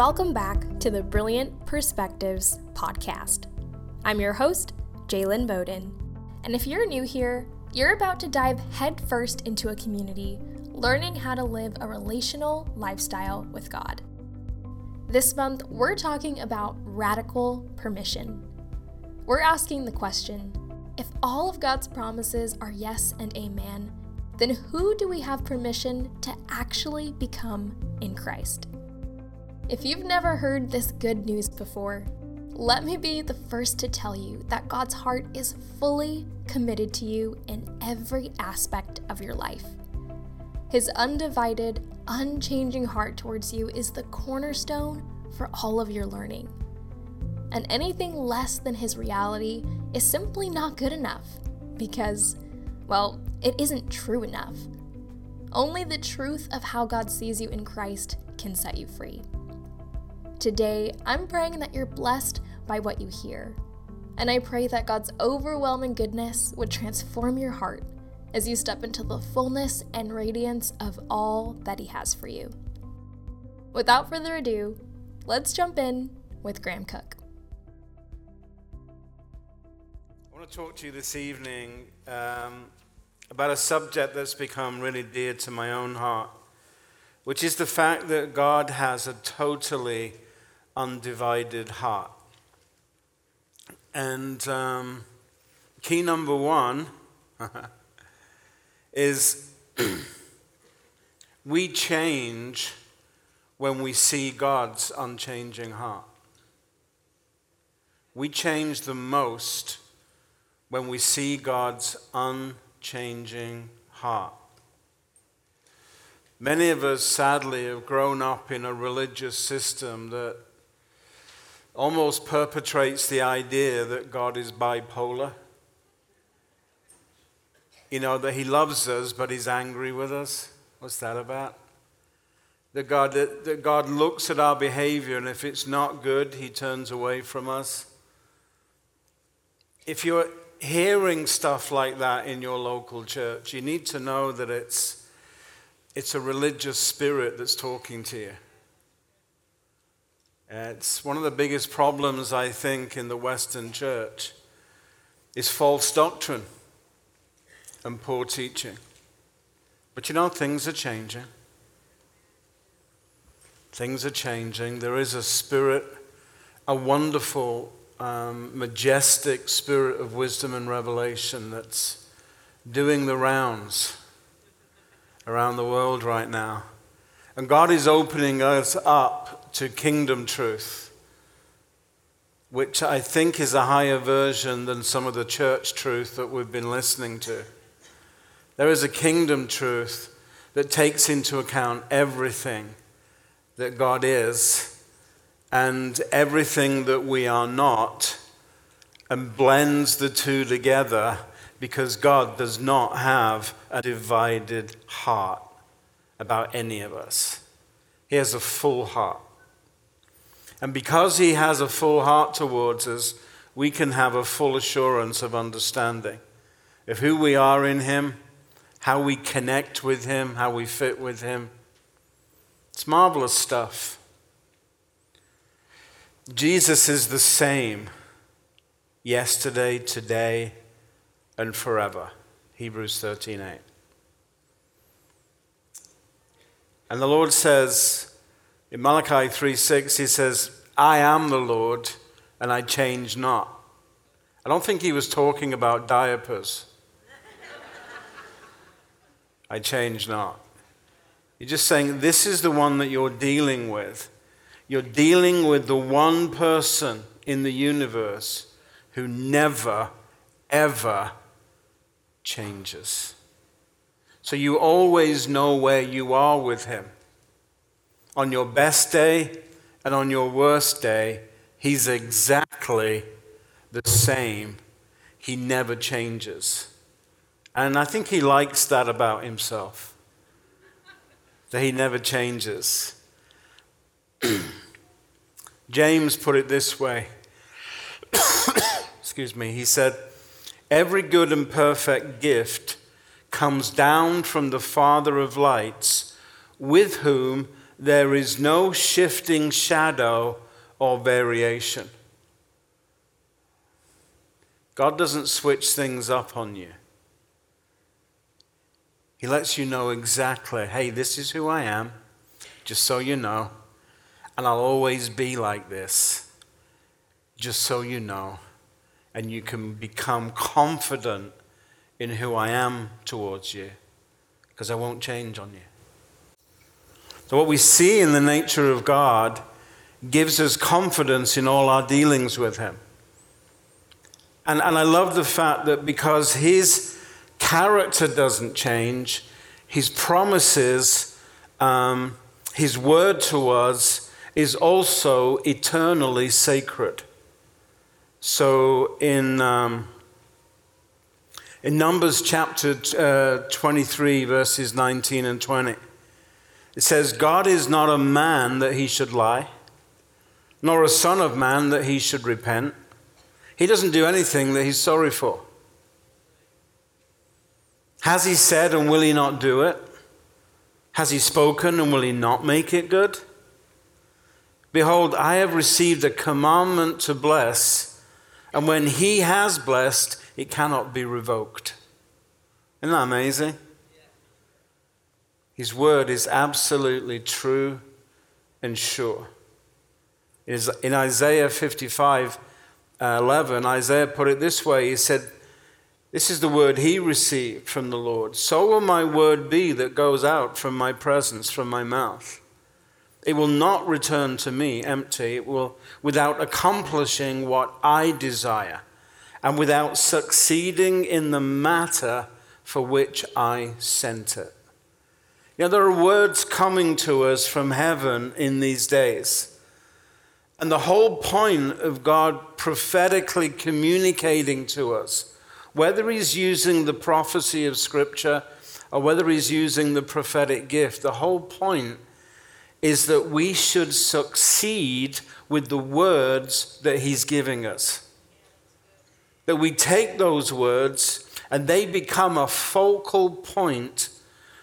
Welcome back to the Brilliant Perspectives podcast. I'm your host, Jalen Bowden. And if you're new here, you're about to dive headfirst into a community, learning how to live a relational lifestyle with God. This month, we're talking about radical permission. We're asking the question if all of God's promises are yes and amen, then who do we have permission to actually become in Christ? If you've never heard this good news before, let me be the first to tell you that God's heart is fully committed to you in every aspect of your life. His undivided, unchanging heart towards you is the cornerstone for all of your learning. And anything less than His reality is simply not good enough because, well, it isn't true enough. Only the truth of how God sees you in Christ can set you free. Today, I'm praying that you're blessed by what you hear. And I pray that God's overwhelming goodness would transform your heart as you step into the fullness and radiance of all that He has for you. Without further ado, let's jump in with Graham Cooke. I want to talk to you this evening um, about a subject that's become really dear to my own heart, which is the fact that God has a totally undivided heart. And um, key number one is we change when we see God's unchanging heart. We change the most when we see God's unchanging heart. Many of us, sadly, have grown up in a religious system that almost perpetrates the idea that God is bipolar. You know, that He loves us, but He's angry with us. What's that about? That God, that, that God looks at our behavior, and if it's not good, He turns away from us. If you're hearing stuff like that in your local church, you need to know that it's, it's a religious spirit that's talking to you. It's one of the biggest problems, I think, in the Western church is false doctrine and poor teaching. But you know, things are changing. Things are changing. There is a spirit, a wonderful, um, majestic spirit of wisdom and revelation that's doing the rounds around the world right now. And God is opening us up to kingdom truth, which I think is a higher version than some of the church truth that we've been listening to. There is a kingdom truth that takes into account everything that God is and everything that we are not and blends the two together because God does not have a divided heart about any of us. He has a full heart. And because He has a full heart towards us, we can have a full assurance of understanding of who we are in Him, how we connect with Him, how we fit with Him. It's marvelous stuff. Jesus is the same yesterday, today, and forever. Hebrews 13:8. And the Lord says, in Malachi 3:6, he says, I am the Lord and I change not. I don't think he was talking about diapers. I change not. You're just saying, this is the one that you're dealing with. You're dealing with the one person in the universe who never, ever changes. So you always know where you are with him. On your best day and on your worst day, He's exactly the same. He never changes. And I think He likes that about Himself, that He never changes. James put it this way excuse me, he said, Every good and perfect gift comes down from the Father of lights, with whom there is no shifting shadow or variation. God doesn't switch things up on you. He lets you know exactly, hey, this is who I am, just so you know, and I'll always be like this, just so you know, and you can become confident in who I am towards you, because I won't change on you. So, what we see in the nature of God gives us confidence in all our dealings with Him. And, and I love the fact that because His character doesn't change, His promises, um, His word to us is also eternally sacred. So in, um, in Numbers chapter uh, 23, verses 19 and 20, it says, God is not a man that he should lie, nor a son of man that he should repent. He doesn't do anything that he's sorry for. Has he said and will he not do it? Has he spoken and will he not make it good? Behold, I have received a commandment to bless, and when he has blessed, it cannot be revoked. Isn't that amazing? His word is absolutely true and sure. In Isaiah 55 uh, 11, Isaiah put it this way He said, This is the word he received from the Lord. So will my word be that goes out from my presence, from my mouth. It will not return to me empty, it will without accomplishing what I desire and without succeeding in the matter for which I sent it. You know, there are words coming to us from heaven in these days. And the whole point of God prophetically communicating to us, whether He's using the prophecy of Scripture or whether He's using the prophetic gift, the whole point is that we should succeed with the words that He's giving us. That we take those words and they become a focal point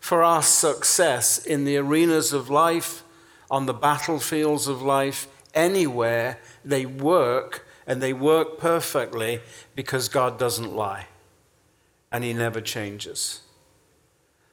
for our success in the arenas of life, on the battlefields of life, anywhere they work, and they work perfectly because God doesn't lie and He never changes.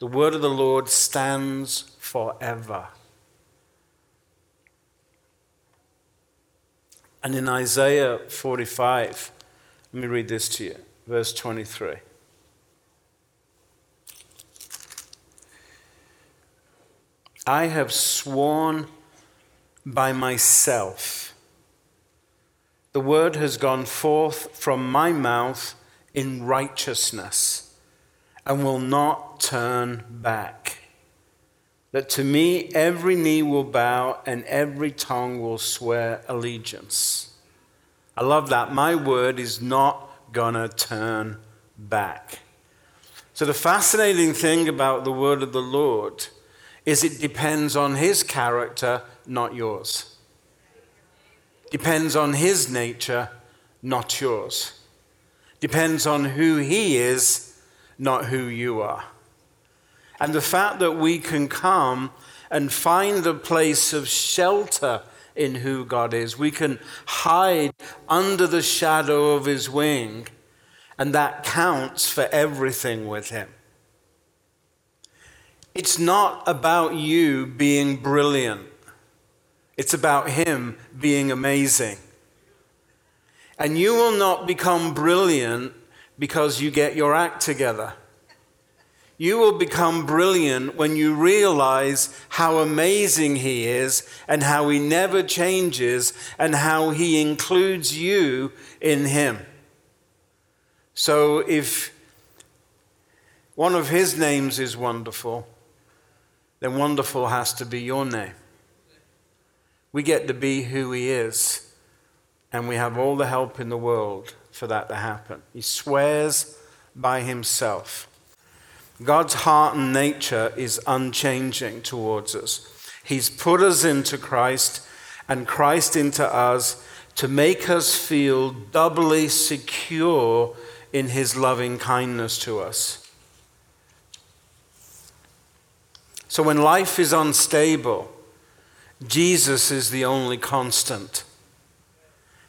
The word of the Lord stands forever. And in Isaiah 45, let me read this to you, verse 23. I have sworn by myself. The word has gone forth from my mouth in righteousness and will not turn back. That to me every knee will bow and every tongue will swear allegiance. I love that. My word is not going to turn back. So, the fascinating thing about the word of the Lord is it depends on his character, not yours. Depends on his nature, not yours. Depends on who he is, not who you are. And the fact that we can come and find a place of shelter in who God is, we can hide under the shadow of his wing, and that counts for everything with him. It's not about you being brilliant, it's about Him being amazing. And you will not become brilliant because you get your act together. You will become brilliant when you realize how amazing He is and how He never changes and how He includes you in Him. So if one of His names is wonderful, then wonderful has to be your name. We get to be who He is, and we have all the help in the world for that to happen. He swears by Himself. God's heart and nature is unchanging towards us. He's put us into Christ and Christ into us to make us feel doubly secure in His loving kindness to us. So when life is unstable, Jesus is the only constant.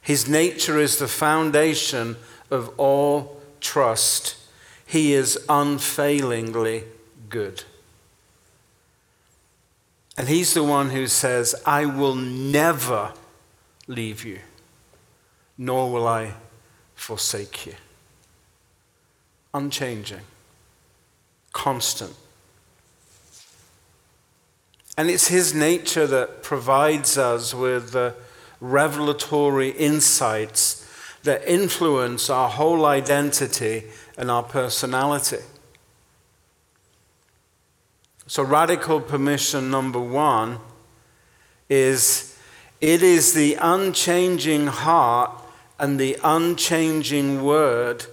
His nature is the foundation of all trust. He is unfailingly good. And He's the one who says, I will never leave you, nor will I forsake you. Unchanging, constant. And it's His nature that provides us with the revelatory insights that influence our whole identity and our personality. So, radical permission number one is it is the unchanging heart and the unchanging word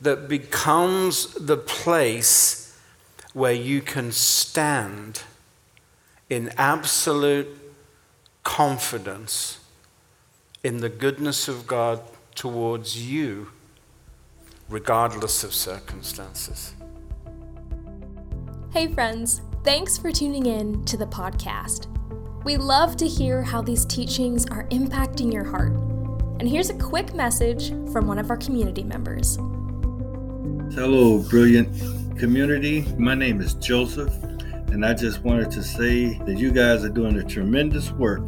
that becomes the place where you can stand in absolute confidence in the goodness of God towards you, regardless of circumstances. Hey, friends. Thanks for tuning in to the podcast. We love to hear how these teachings are impacting your heart. And here's a quick message from one of our community members. Hello, brilliant community. My name is Joseph, and I just wanted to say that you guys are doing a tremendous work,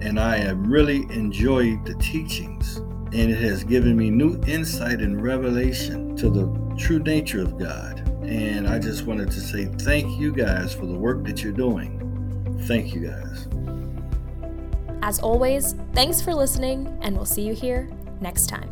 and I have really enjoyed the teachings, and it has given me new insight and revelation to the true nature of God. And I just wanted to say thank you guys for the work that you're doing. Thank you guys. As always, thanks for listening, and we'll see you here next time.